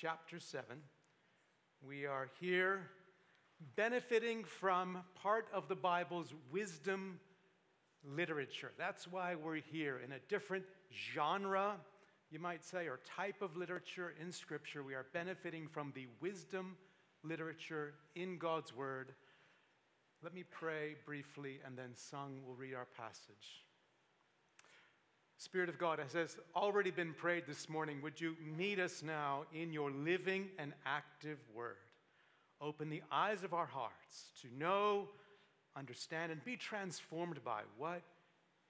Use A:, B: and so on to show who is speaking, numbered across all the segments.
A: chapter 7. We are here benefiting from part of the Bible's wisdom literature. That's why we're here in a different genre, you might say, or type of literature in Scripture. We are benefiting from the wisdom literature in God's Word. Let me pray briefly, and then Sung will read our passage. Spirit of God, as has already been prayed this morning, would you meet us now in your living and active word? Open the eyes of our hearts to know, understand, and be transformed by what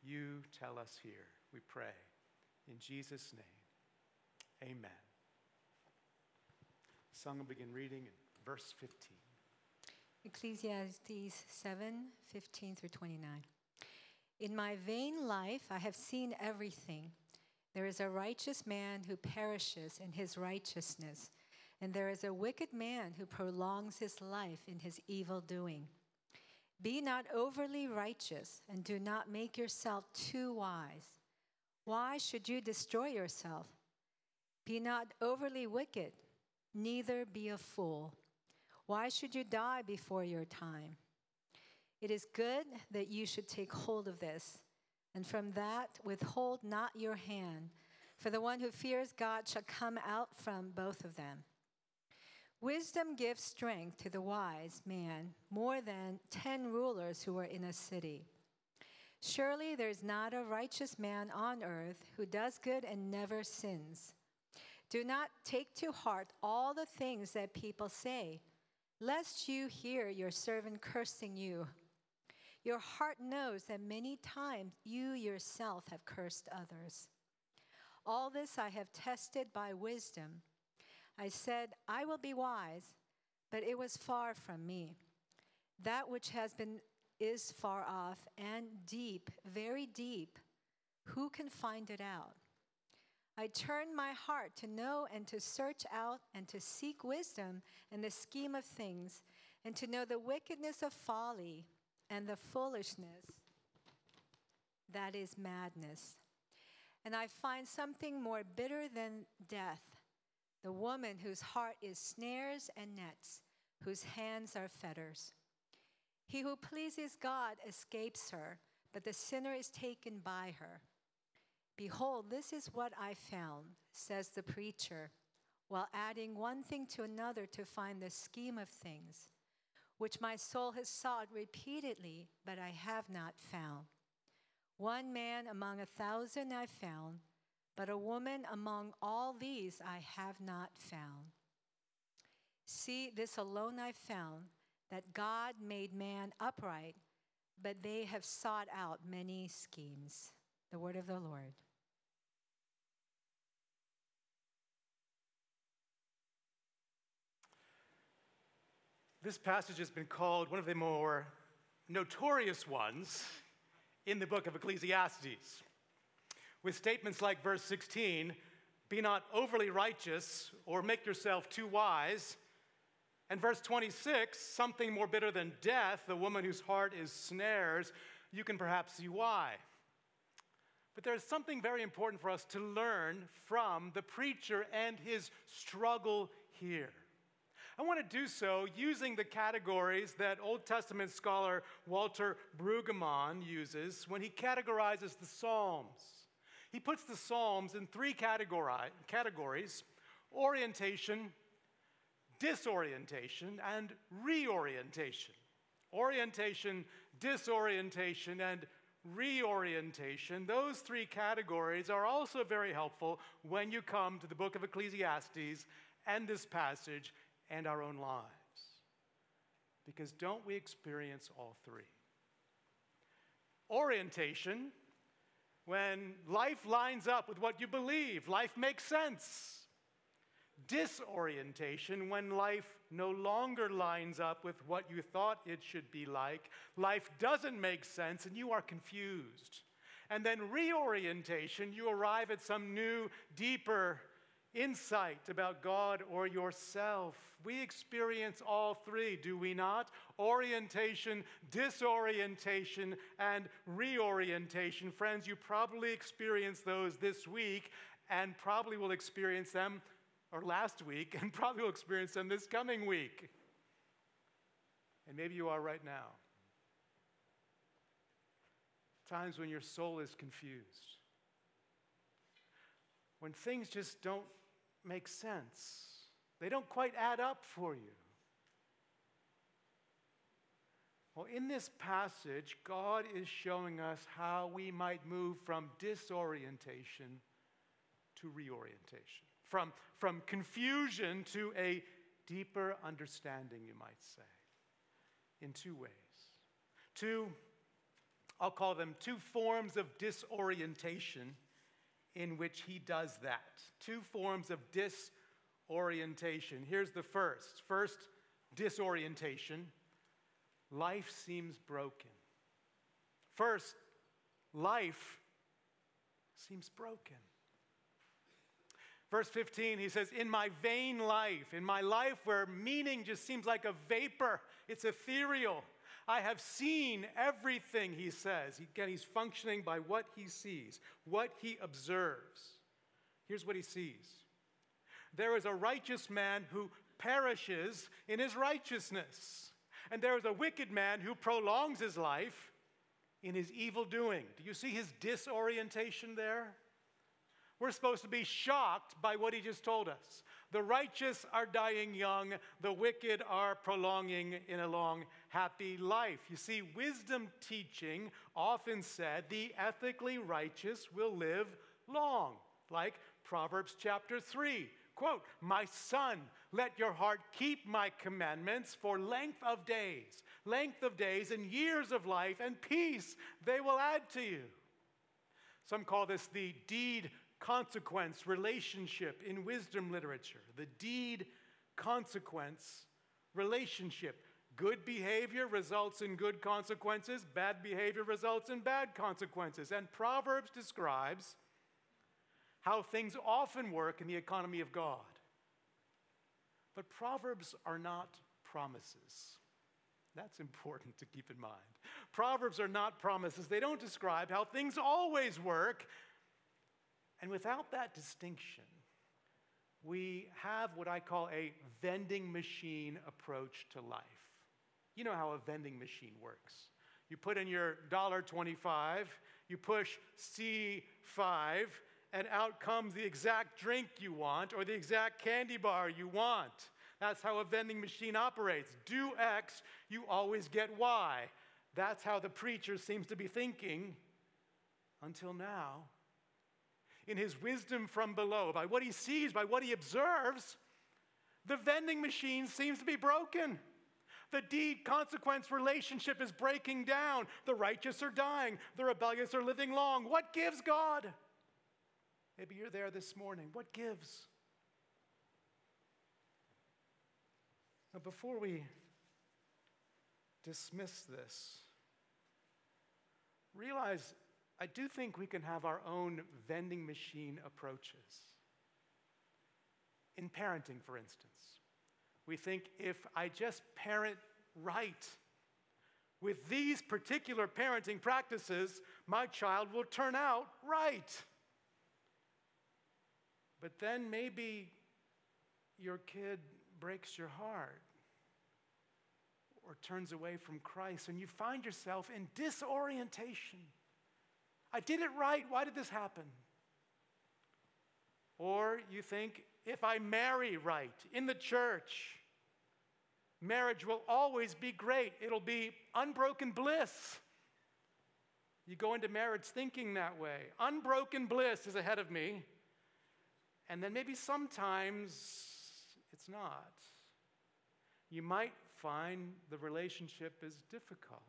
A: you tell us here. We pray. In Jesus' name, amen. Sung will begin reading in verse 15.
B: Ecclesiastes 7 15 through 29. In my vain life, I have seen everything. There is a righteous man who perishes in his righteousness, and there is a wicked man who prolongs his life in his evil doing. Be not overly righteous, and do not make yourself too wise. Why should you destroy yourself? Be not overly wicked, neither be a fool. Why should you die before your time? It is good that you should take hold of this, and from that withhold not your hand, for the one who fears God shall come out from both of them. Wisdom gives strength to the wise man more than ten rulers who are in a city. Surely there is not a righteous man on earth who does good and never sins. Do not take to heart all the things that people say, lest you hear your servant cursing you. Your heart knows that many times you yourself have cursed others. All this I have tested by wisdom. I said, I will be wise, but it was far from me. That which has been is far off and deep, very deep. Who can find it out? I turned my heart to know and to search out and to seek wisdom and the scheme of things, and to know the wickedness of folly and the foolishness that is madness. And I find something more bitter than death the woman whose heart is snares and nets, whose hands are fetters. He who pleases God escapes her, but the sinner is taken by her. Behold, this is what I found, says the preacher, while adding one thing to another to find the scheme of things which my soul has sought repeatedly, but I have not found. One man among a thousand I found, but a woman among all these I have not found. See, this alone I found, that God made man upright, but they have sought out many schemes. The word of the Lord.
A: This passage has been called one of the more notorious ones in the book of Ecclesiastes, with statements like verse 16 be not overly righteous or make yourself too wise. And verse 26, something more bitter than death, the woman whose heart is snares, you can perhaps see why. But there's something very important for us to learn from the preacher and his struggle here. I want to do so using the categories that Old Testament scholar Walter Brueggemann uses when he categorizes the Psalms. He puts the Psalms in three categori- categories orientation, disorientation, and reorientation. Orientation, disorientation, and reorientation, those three categories are also very helpful when you come to the book of Ecclesiastes and this passage and our own lives. Because don't we experience all three? Orientation, when life lines up with what you believe, life makes sense. Disorientation, when life no longer lines up with what you thought it should be like, life doesn't make sense and you are confused. And then reorientation, you arrive at some new, deeper insight about God or yourself. We experience all three, do we not? Orientation, disorientation, and reorientation. Friends, you probably experienced those this week and probably will experience them or last week, and probably will experience them this coming week. And maybe you are right now. Times when your soul is confused, when things just don't make sense, they don't quite add up for you. Well, in this passage, God is showing us how we might move from disorientation to reorientation, from, from confusion to a deeper understanding, you might say, in two ways. Two, I'll call them two forms of disorientation in which he does that. Two forms of disorientation. Here's the first. First, disorientation life seems broken. First, life seems broken. Verse 15, he says, In my vain life, in my life where meaning just seems like a vapor, it's ethereal. I have seen everything, he says. Again, he's functioning by what he sees, what he observes. Here's what he sees there is a righteous man who perishes in his righteousness and there is a wicked man who prolongs his life in his evil doing. Do you see his disorientation there? We're supposed to be shocked by what he just told us. The righteous are dying young, the wicked are prolonging in a long, happy life. You see, wisdom teaching often said the ethically righteous will live long, like Proverbs chapter 3. Quote, My son, let your heart keep my commandments for length of days, length of days and years of life, and peace they will add to you. Some call this the deed consequence relationship in wisdom literature. The deed consequence relationship. Good behavior results in good consequences, bad behavior results in bad consequences. And Proverbs describes how things often work in the economy of God. But Proverbs are not promises. That's important to keep in mind. Proverbs are not promises. They don't describe how things always work. And without that distinction, we have what I call a vending machine approach to life. You know how a vending machine works. You put in your $1.25, you push C5, and out comes the exact drink you want or the exact candy bar you want. That's how a vending machine operates. Do X, you always get Y. That's how the preacher seems to be thinking until now. In his wisdom from below, by what he sees, by what he observes, the vending machine seems to be broken. The deed consequence relationship is breaking down. The righteous are dying. The rebellious are living long. What gives God? Maybe you're there this morning. What gives? Now, before we dismiss this, realize I do think we can have our own vending machine approaches. In parenting, for instance, we think if I just parent right, with these particular parenting practices, my child will turn out right. But then maybe your kid breaks your heart or turns away from Christ, and you find yourself in disorientation. I did it right. Why did this happen? Or you think, if I marry right in the church, marriage will always be great. It'll be unbroken bliss. You go into marriage thinking that way. Unbroken bliss is ahead of me. And then maybe sometimes it's not. You might find the relationship is difficult.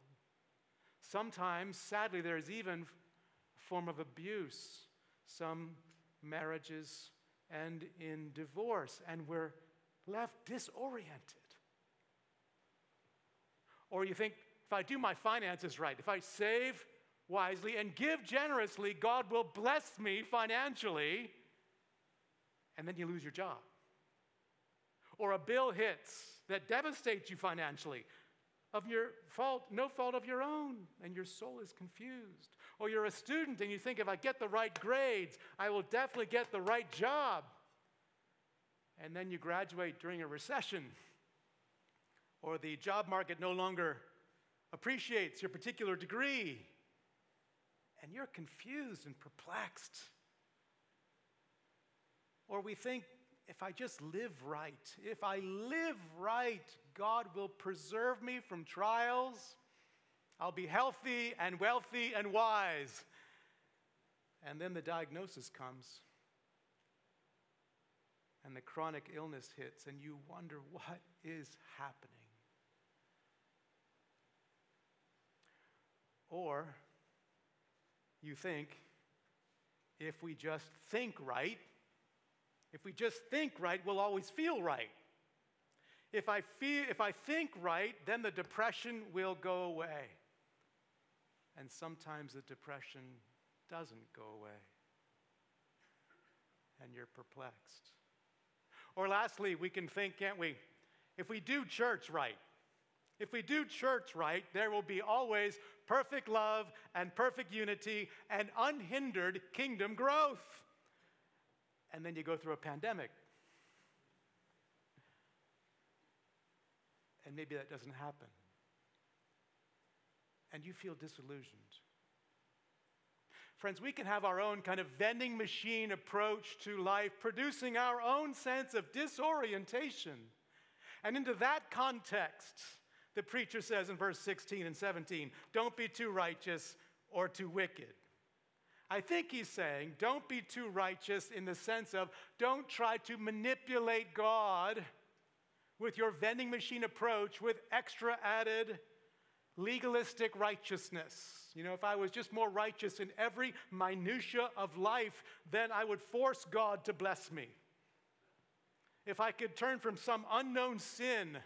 A: Sometimes, sadly, there is even a form of abuse. Some marriages end in divorce, and we're left disoriented. Or you think, if I do my finances right, if I save wisely and give generously, God will bless me financially and then you lose your job. Or a bill hits that devastates you financially of your fault, no fault of your own, and your soul is confused. Or you're a student and you think if I get the right grades, I will definitely get the right job. and then you graduate during a recession, or the job market no longer appreciates your particular degree, and you're confused and perplexed. Or we think, if I just live right, if I live right, God will preserve me from trials. I'll be healthy and wealthy and wise. And then the diagnosis comes, and the chronic illness hits, and you wonder what is happening. Or you think, if we just think right, if we just think right, we'll always feel right. If I, feel, if I think right, then the depression will go away. And sometimes the depression doesn't go away. And you're perplexed. Or lastly, we can think, can't we? If we do church right, if we do church right, there will be always perfect love and perfect unity and unhindered kingdom growth. And then you go through a pandemic. And maybe that doesn't happen. And you feel disillusioned. Friends, we can have our own kind of vending machine approach to life, producing our own sense of disorientation. And into that context, the preacher says in verse 16 and 17, don't be too righteous or too wicked. I think he's saying, don't be too righteous in the sense of don't try to manipulate God with your vending machine approach with extra added legalistic righteousness. You know, if I was just more righteous in every minutia of life, then I would force God to bless me. If I could turn from some unknown sin,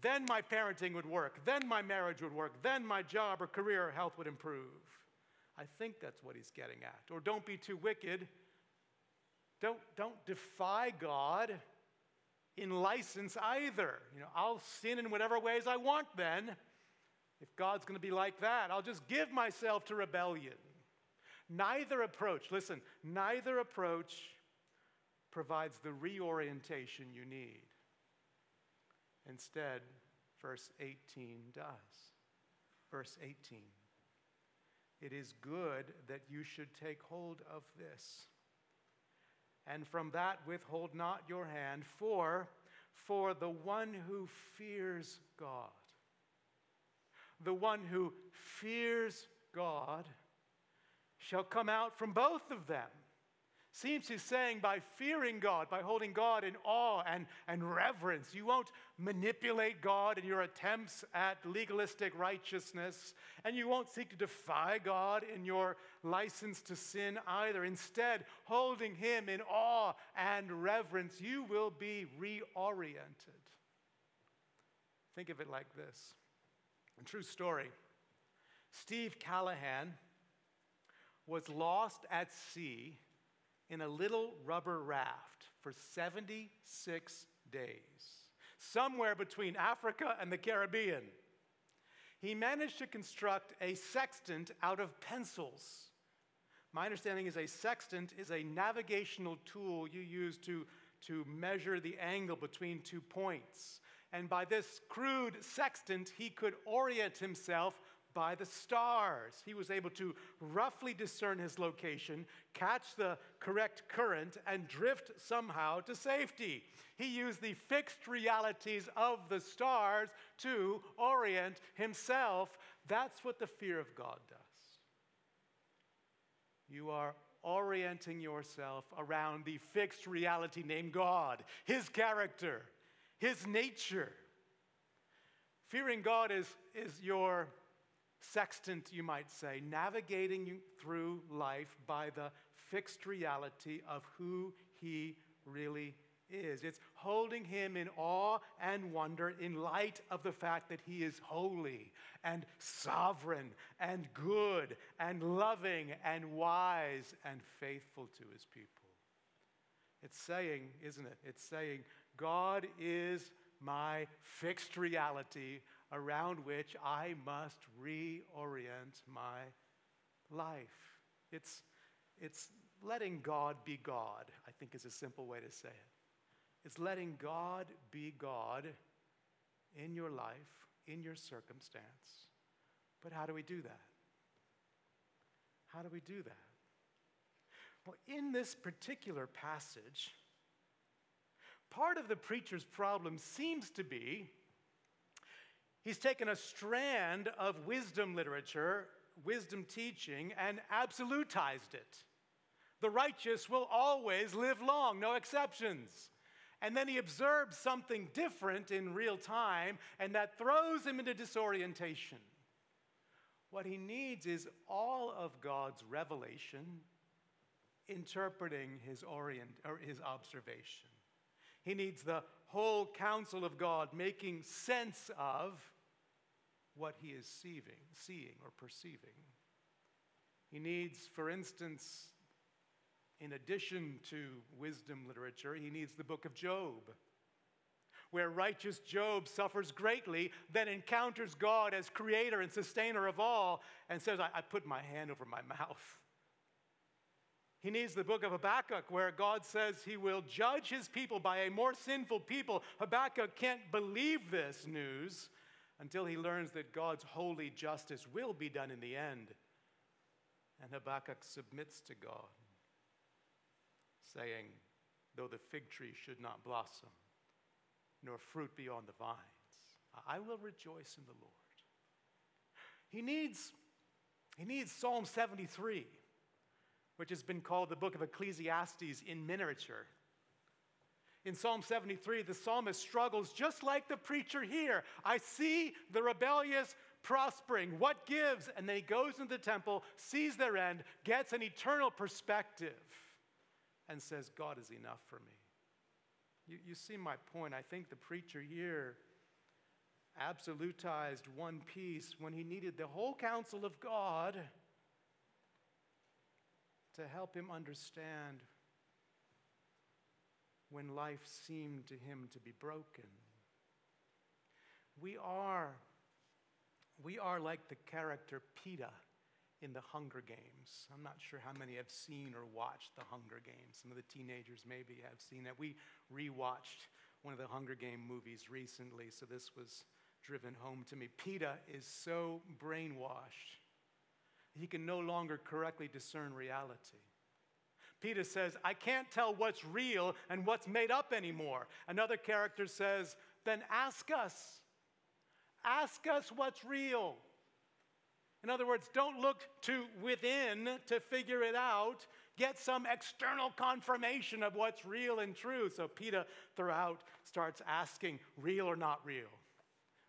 A: then my parenting would work, then my marriage would work, then my job or career or health would improve. I think that's what he's getting at. Or don't be too wicked. Don't, don't defy God in license either. You know, I'll sin in whatever ways I want then. If God's going to be like that, I'll just give myself to rebellion. Neither approach, listen, neither approach provides the reorientation you need. Instead, verse 18 does. Verse 18 It is good that you should take hold of this. And from that withhold not your hand, for for the one who fears God the one who fears God shall come out from both of them. Seems he's saying by fearing God, by holding God in awe and, and reverence, you won't manipulate God in your attempts at legalistic righteousness, and you won't seek to defy God in your license to sin either. Instead, holding Him in awe and reverence, you will be reoriented. Think of it like this a true story. Steve Callahan was lost at sea in a little rubber raft for 76 days, somewhere between Africa and the Caribbean. He managed to construct a sextant out of pencils. My understanding is a sextant is a navigational tool you use to, to measure the angle between two points. And by this crude sextant, he could orient himself by the stars. He was able to roughly discern his location, catch the correct current, and drift somehow to safety. He used the fixed realities of the stars to orient himself. That's what the fear of God does. You are orienting yourself around the fixed reality named God, His character his nature. Fearing God is, is your sextant, you might say, navigating through life by the fixed reality of who he really is. It's holding him in awe and wonder in light of the fact that he is holy and sovereign and good and loving and wise and faithful to his people. It's saying, isn't it? It's saying, God is my fixed reality around which I must reorient my life. It's, it's letting God be God, I think is a simple way to say it. It's letting God be God in your life, in your circumstance. But how do we do that? How do we do that? Well, in this particular passage, part of the preacher's problem seems to be he's taken a strand of wisdom literature, wisdom teaching, and absolutized it. The righteous will always live long, no exceptions. And then he observes something different in real time, and that throws him into disorientation. What he needs is all of God's revelation interpreting his, orient, or his observation. He needs the whole counsel of God making sense of what he is seeing, seeing or perceiving. He needs, for instance, in addition to wisdom literature, he needs the book of Job, where righteous Job suffers greatly, then encounters God as creator and sustainer of all, and says, I, I put my hand over my mouth. He needs the book of Habakkuk, where God says he will judge his people by a more sinful people. Habakkuk can't believe this news until he learns that God's holy justice will be done in the end. And Habakkuk submits to God, saying, Though the fig tree should not blossom, nor fruit be on the vines, I will rejoice in the Lord. He needs, he needs Psalm 73 which has been called the book of Ecclesiastes in miniature. In Psalm 73, the psalmist struggles just like the preacher here. I see the rebellious prospering. What gives? And then he goes into the temple, sees their end, gets an eternal perspective, and says, God is enough for me. You, you see my point. I think the preacher here absolutized one piece when he needed the whole counsel of God to help him understand when life seemed to him to be broken. We are, we are like the character Peeta in the Hunger Games. I'm not sure how many have seen or watched the Hunger Games. Some of the teenagers maybe have seen it. We rewatched one of the Hunger Game movies recently, so this was driven home to me. Peeta is so brainwashed he can no longer correctly discern reality. Peeta says, I can't tell what's real and what's made up anymore. Another character says, Then ask us. Ask us what's real. In other words, don't look to within to figure it out. Get some external confirmation of what's real and true. So Peeta, throughout, starts asking, real or not real?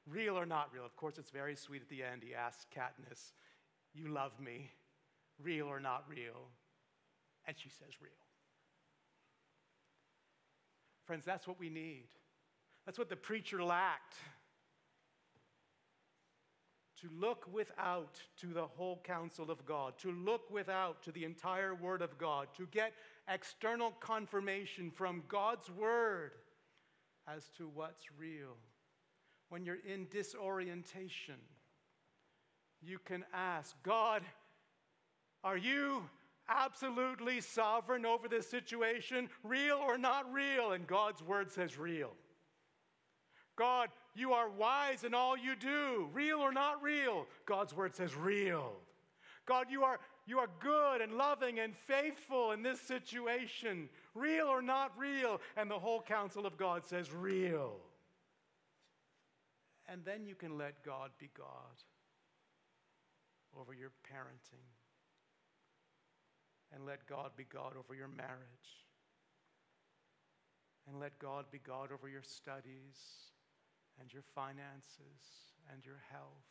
A: Real or not real? Of course, it's very sweet at the end. He asks Katniss, you love me, real or not real? And she says, Real. Friends, that's what we need. That's what the preacher lacked. To look without to the whole counsel of God, to look without to the entire Word of God, to get external confirmation from God's Word as to what's real. When you're in disorientation, you can ask God, are you absolutely sovereign over this situation, real or not real? And God's word says real. God, you are wise in all you do, real or not real? God's word says real. God, you are, you are good and loving and faithful in this situation, real or not real? And the whole counsel of God says real. And then you can let God be God over your parenting. And let God be God over your marriage. And let God be God over your studies and your finances and your health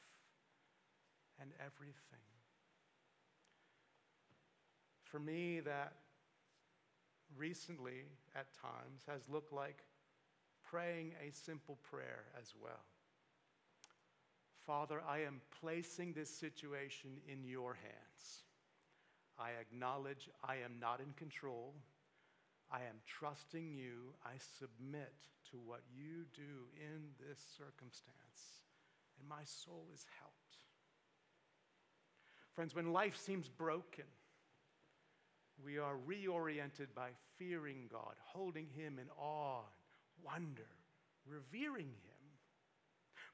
A: and everything. For me, that recently at times has looked like praying a simple prayer as well. Father, I am placing this situation in your hands. I acknowledge I am not in control. I am trusting you. I submit to what you do in this circumstance, and my soul is helped. Friends, when life seems broken, we are reoriented by fearing God, holding Him in awe, wonder, revering him.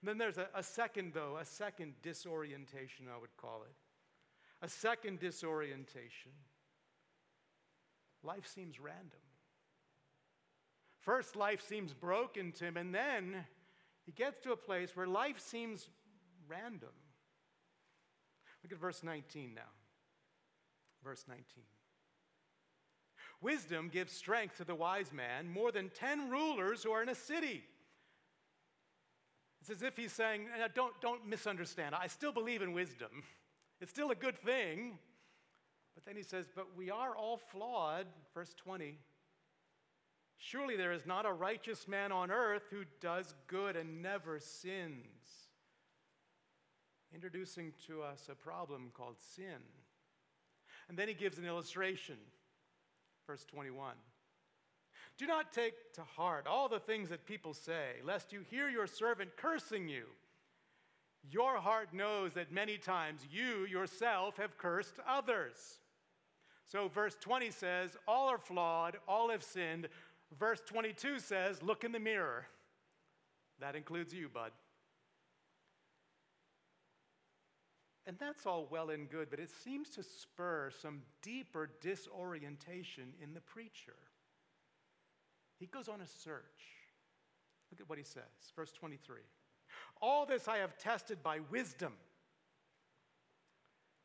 A: And then there's a, a second, though, a second disorientation, I would call it. A second disorientation. Life seems random. First, life seems broken to him, and then he gets to a place where life seems random. Look at verse 19 now. Verse 19. Wisdom gives strength to the wise man more than 10 rulers who are in a city. It's as if he's saying, don't, don't misunderstand. I still believe in wisdom. It's still a good thing. But then he says, but we are all flawed. Verse 20. Surely there is not a righteous man on earth who does good and never sins. Introducing to us a problem called sin. And then he gives an illustration. Verse 21. Do not take to heart all the things that people say, lest you hear your servant cursing you. Your heart knows that many times you yourself have cursed others. So, verse 20 says, All are flawed, all have sinned. Verse 22 says, Look in the mirror. That includes you, bud. And that's all well and good, but it seems to spur some deeper disorientation in the preacher. He goes on a search. Look at what he says, verse 23. All this I have tested by wisdom.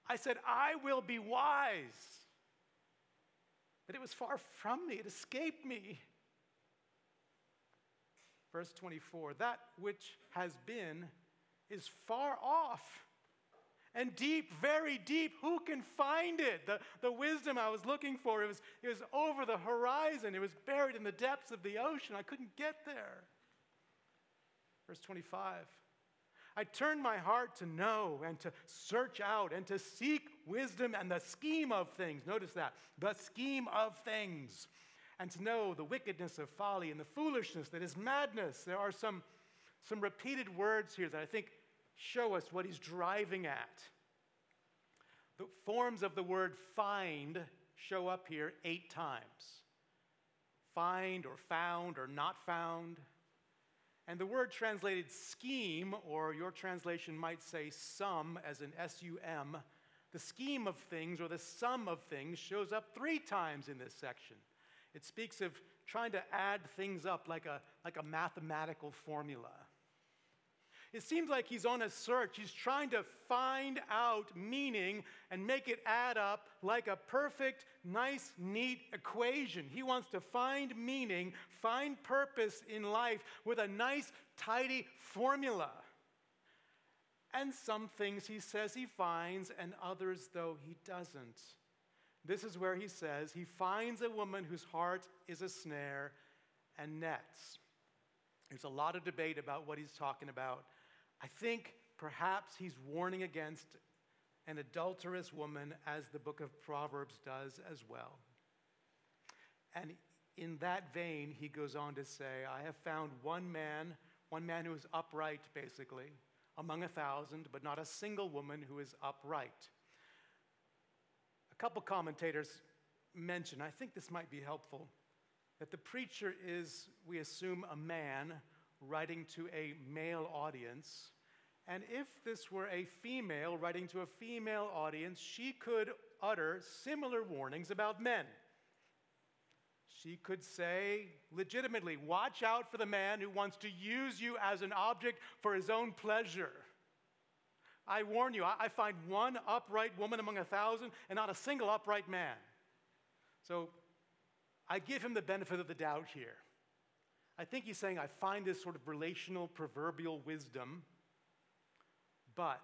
A: I said, I will be wise. But it was far from me, it escaped me. Verse 24 That which has been is far off and deep, very deep. Who can find it? The, the wisdom I was looking for, it was, it was over the horizon, it was buried in the depths of the ocean. I couldn't get there. Verse 25 I turned my heart to know and to search out and to seek wisdom and the scheme of things. Notice that the scheme of things. And to know the wickedness of folly and the foolishness that is madness. There are some, some repeated words here that I think show us what he's driving at. The forms of the word find show up here eight times find or found or not found. And the word translated scheme, or your translation might say sum, as in S U M, the scheme of things or the sum of things shows up three times in this section. It speaks of trying to add things up like a, like a mathematical formula. It seems like he's on a search. He's trying to find out meaning and make it add up like a perfect, nice, neat equation. He wants to find meaning, find purpose in life with a nice, tidy formula. And some things he says he finds, and others, though, he doesn't. This is where he says he finds a woman whose heart is a snare and nets. There's a lot of debate about what he's talking about. I think perhaps he's warning against an adulterous woman, as the book of Proverbs does as well. And in that vein, he goes on to say, I have found one man, one man who is upright, basically, among a thousand, but not a single woman who is upright. A couple commentators mention, I think this might be helpful, that the preacher is, we assume, a man writing to a male audience. And if this were a female writing to a female audience, she could utter similar warnings about men. She could say legitimately, watch out for the man who wants to use you as an object for his own pleasure. I warn you, I find one upright woman among a thousand and not a single upright man. So I give him the benefit of the doubt here. I think he's saying, I find this sort of relational proverbial wisdom, but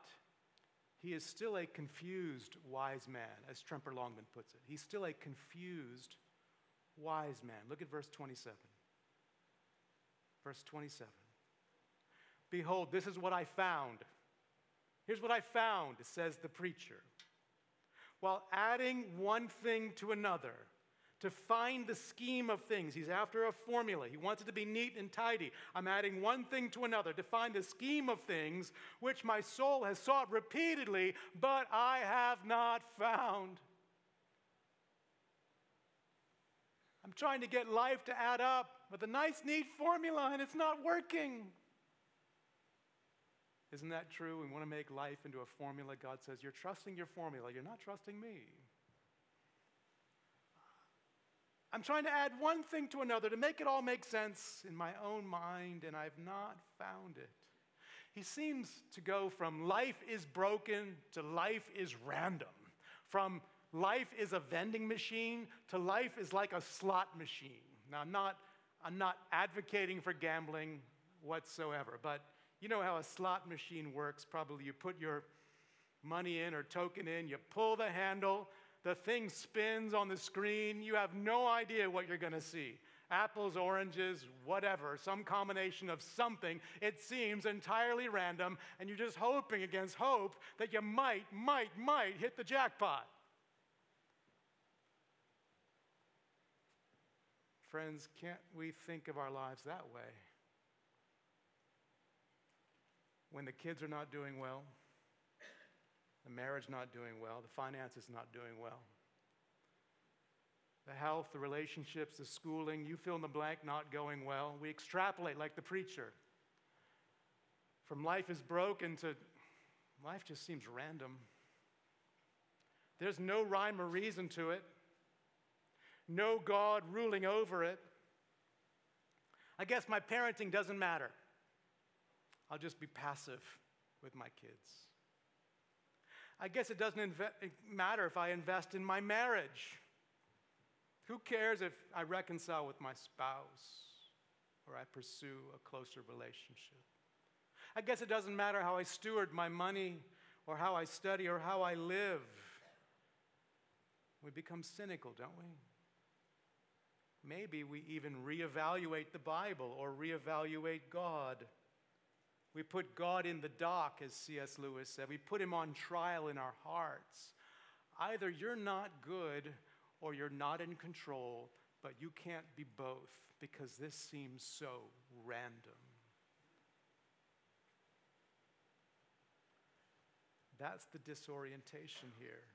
A: he is still a confused wise man, as Tremper Longman puts it. He's still a confused wise man. Look at verse 27. Verse 27. Behold, this is what I found. Here's what I found, says the preacher. While adding one thing to another, to find the scheme of things. He's after a formula. He wants it to be neat and tidy. I'm adding one thing to another to find the scheme of things which my soul has sought repeatedly, but I have not found. I'm trying to get life to add up. with a nice, neat formula and it's not working. Isn't that true? We want to make life into a formula. God says, You're trusting your formula, you're not trusting me. I'm trying to add one thing to another to make it all make sense in my own mind, and I've not found it. He seems to go from life is broken to life is random, from life is a vending machine to life is like a slot machine. Now, I'm not, I'm not advocating for gambling whatsoever, but you know how a slot machine works. Probably you put your money in or token in, you pull the handle, the thing spins on the screen. You have no idea what you're going to see apples, oranges, whatever, some combination of something. It seems entirely random, and you're just hoping against hope that you might, might, might hit the jackpot. Friends, can't we think of our lives that way? When the kids are not doing well, the marriage not doing well, the finances not doing well, the health, the relationships, the schooling, you fill in the blank, not going well. We extrapolate like the preacher. From life is broken to life just seems random. There's no rhyme or reason to it, no God ruling over it. I guess my parenting doesn't matter. I'll just be passive with my kids. I guess it doesn't matter if I invest in my marriage. Who cares if I reconcile with my spouse or I pursue a closer relationship? I guess it doesn't matter how I steward my money or how I study or how I live. We become cynical, don't we? Maybe we even reevaluate the Bible or reevaluate God. We put God in the dock, as C.S. Lewis said. We put him on trial in our hearts. Either you're not good or you're not in control, but you can't be both because this seems so random. That's the disorientation here.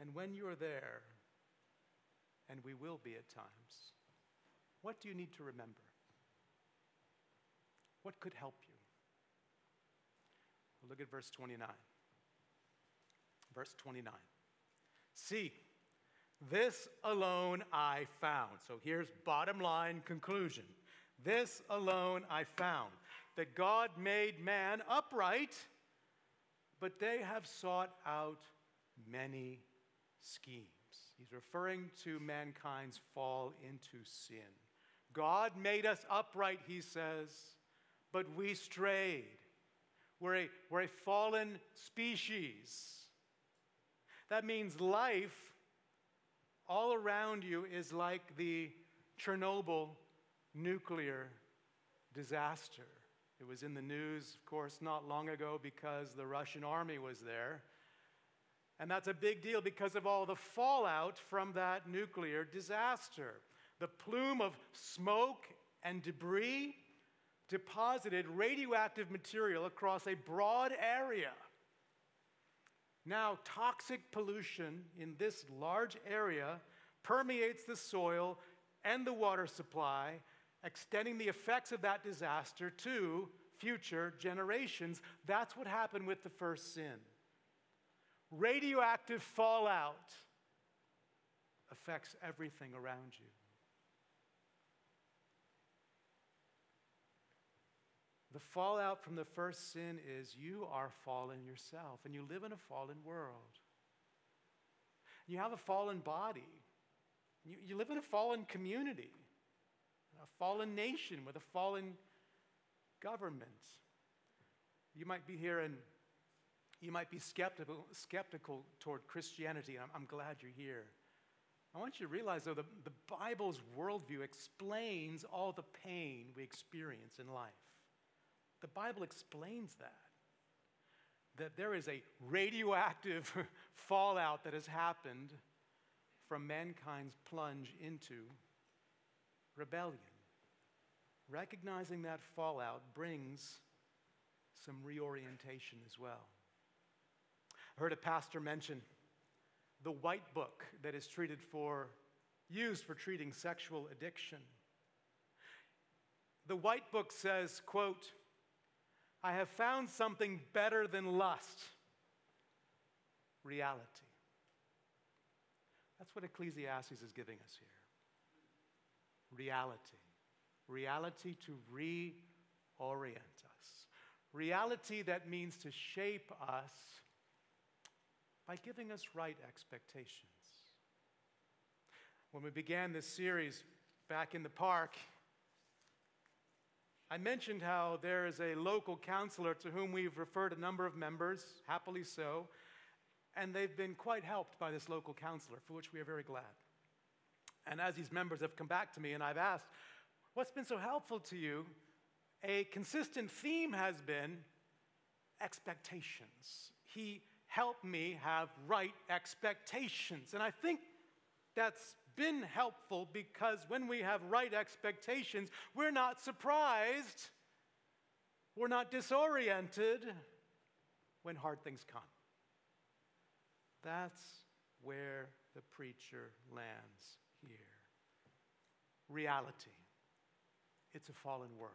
A: And when you're there, and we will be at times, what do you need to remember? What could help you? look at verse 29. Verse 29. See, this alone I found. So here's bottom line conclusion. This alone I found that God made man upright, but they have sought out many schemes. He's referring to mankind's fall into sin. God made us upright, he says, but we strayed. We're a, we're a fallen species. That means life all around you is like the Chernobyl nuclear disaster. It was in the news, of course, not long ago because the Russian army was there. And that's a big deal because of all the fallout from that nuclear disaster. The plume of smoke and debris deposited radioactive material across a broad area now, toxic pollution in this large area permeates the soil and the water supply, extending the effects of that disaster to future generations. That's what happened with the first sin. Radioactive fallout affects everything around you. The fallout from the first sin is you are fallen yourself, and you live in a fallen world. You have a fallen body. You, you live in a fallen community, a fallen nation with a fallen government. You might be here and you might be skeptical, skeptical toward Christianity. I'm, I'm glad you're here. I want you to realize, though, the, the Bible's worldview explains all the pain we experience in life. The Bible explains that. That there is a radioactive fallout that has happened from mankind's plunge into rebellion. Recognizing that fallout brings some reorientation as well. I heard a pastor mention the white book that is treated for used for treating sexual addiction. The White Book says, quote, I have found something better than lust reality. That's what Ecclesiastes is giving us here reality. Reality to reorient us. Reality that means to shape us by giving us right expectations. When we began this series back in the park, I mentioned how there is a local counselor to whom we've referred a number of members, happily so, and they've been quite helped by this local counselor, for which we are very glad. And as these members have come back to me and I've asked, What's been so helpful to you? A consistent theme has been expectations. He helped me have right expectations. And I think that's been helpful because when we have right expectations, we're not surprised, we're not disoriented when hard things come. That's where the preacher lands here. Reality. It's a fallen world.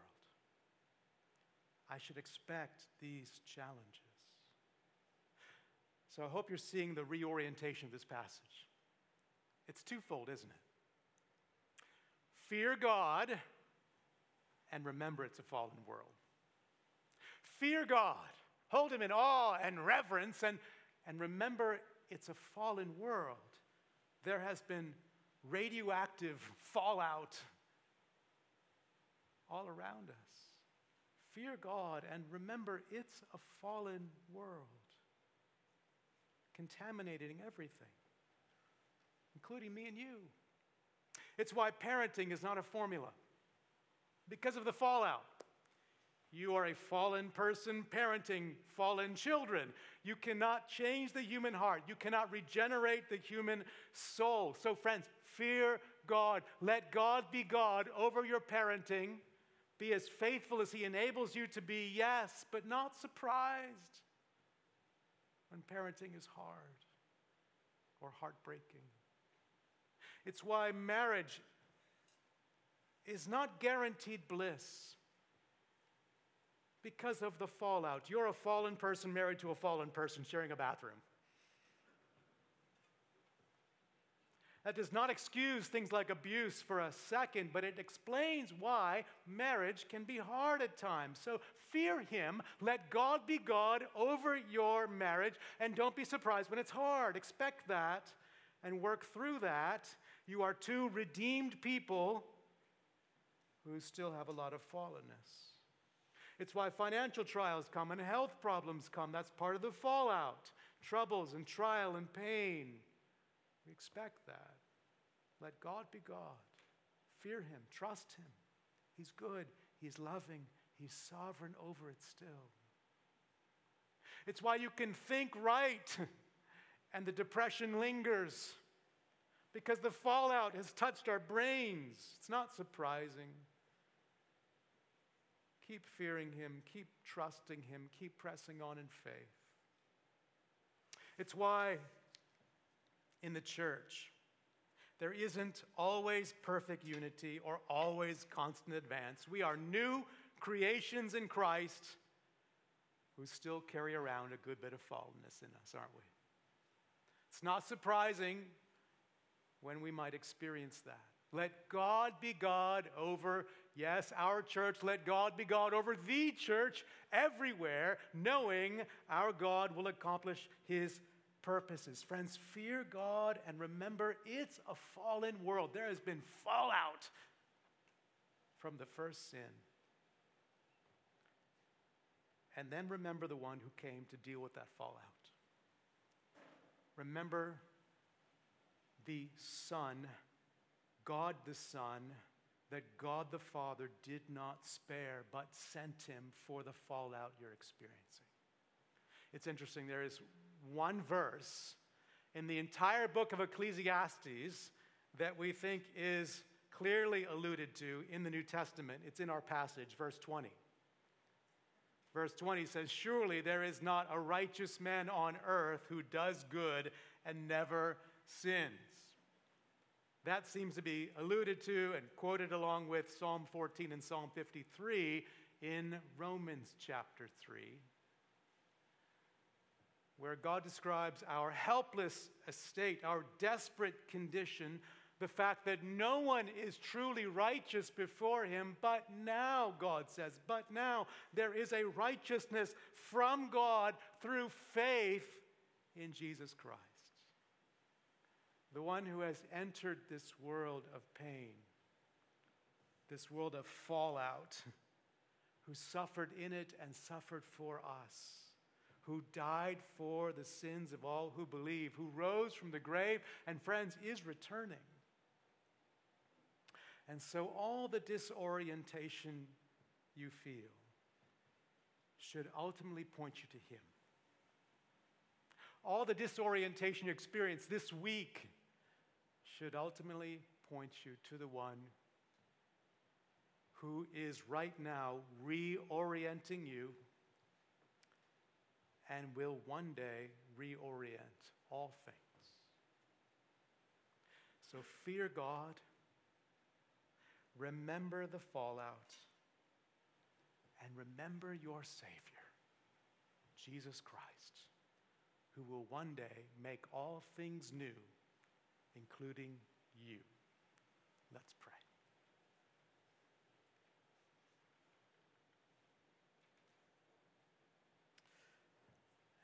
A: I should expect these challenges. So I hope you're seeing the reorientation of this passage. It's twofold, isn't it? Fear God and remember it's a fallen world. Fear God, hold Him in awe and reverence, and, and remember it's a fallen world. There has been radioactive fallout all around us. Fear God and remember it's a fallen world, contaminating everything including me and you. It's why parenting is not a formula, because of the fallout. You are a fallen person parenting fallen children. You cannot change the human heart. You cannot regenerate the human soul. So, friends, fear God. Let God be God over your parenting. Be as faithful as He enables you to be, yes, but not surprised when parenting is hard or heartbreaking. It's why marriage is not guaranteed bliss because of the fallout. You're a fallen person married to a fallen person sharing a bathroom. That does not excuse things like abuse for a second, but it explains why marriage can be hard at times. So fear Him, let God be God over your marriage, and don't be surprised when it's hard. Expect that and work through that you are two redeemed people who still have a lot of fallenness. It's why financial trials come and health problems come. That's part of the fallout. Troubles and trial and pain. We expect that. Let God be God. Fear Him. Trust Him. He's good. He's loving. He's sovereign over it still. It's why you can think right and the depression lingers because the fallout has touched our brains. It's not surprising. Keep fearing Him, keep trusting Him, keep pressing on in faith. It's why in the church, there isn't always perfect unity or always constant advance. We are new creations in Christ who still carry around a good bit of fallenness in us, aren't we? It's not surprising when we might experience that. Let God be God over, yes, our church. Let God be God over the church everywhere, knowing our God will accomplish his purposes. Friends, fear God and remember it's a fallen world. There has been fallout from the first sin. And then remember the one who came to deal with that fallout. Remember the Son, God the Son, that God the Father did not spare, but sent him for the fallout you're experiencing. It's interesting, there is one verse in the entire book of Ecclesiastes that we think is clearly alluded to in the New Testament. It's in our passage, verse 20. Verse 20 says, Surely there is not a righteous man on earth who does good and never sins. That seems to be alluded to and quoted along with Psalm 14 and Psalm 53 in Romans chapter 3, where God describes our helpless estate, our desperate condition, the fact that no one is truly righteous before him, but now, God says, but now there is a righteousness from God through faith in Jesus Christ. The one who has entered this world of pain, this world of fallout, who suffered in it and suffered for us who died for the sins of all who believe, who rose from the grave, and friends, is returning. And so all the disorientation you feel should ultimately point you to Him. All the disorientation you experience this week should ultimately point you to the one who is right now reorienting you and will one day reorient all things. So fear God Remember the fallout and remember your Savior, Jesus Christ, who will one day make all things new, including you. Let's pray.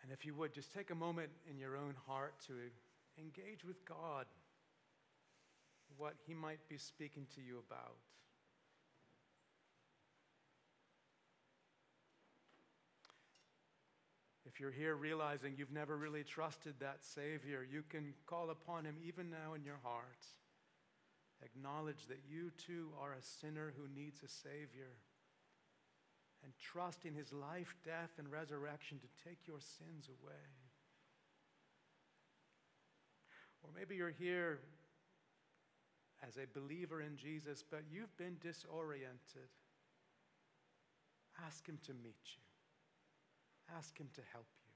A: And if you would, just take a moment in your own heart to engage with God what he might be speaking to you about. If you're here realizing you've never really trusted that Savior, you can call upon Him even now in your heart. Acknowledge that you too are a sinner who needs a Savior. And trust in His life, death, and resurrection to take your sins away. Or maybe you're here as a believer in Jesus, but you've been disoriented, ask Him to meet you. Ask Him to help you,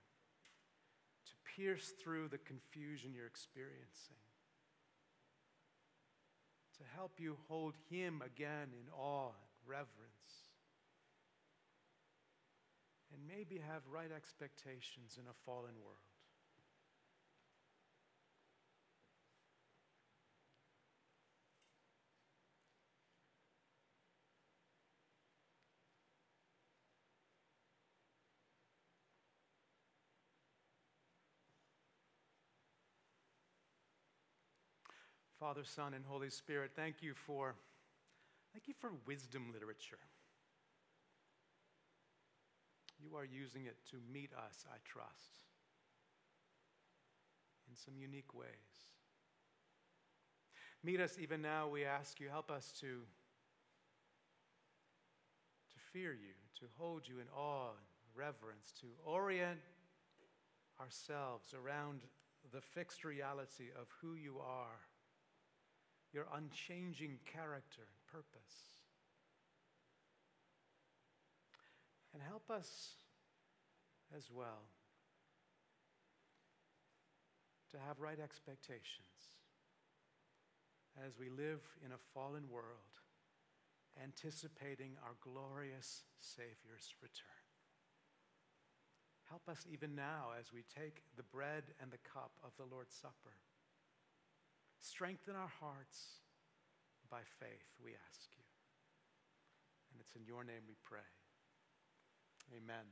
A: to pierce through the confusion you're experiencing, to help you hold Him again in awe and reverence, and maybe have right expectations in a fallen world. Father, Son, and Holy Spirit, thank you for, thank you for wisdom literature. You are using it to meet us, I trust, in some unique ways. Meet us even now, we ask you, help us to, to fear you, to hold you in awe and reverence, to orient ourselves around the fixed reality of who you are your unchanging character and purpose. And help us as well to have right expectations as we live in a fallen world, anticipating our glorious Savior's return. Help us even now as we take the bread and the cup of the Lord's Supper Strengthen our hearts by faith, we ask you. And it's in your name we pray. Amen.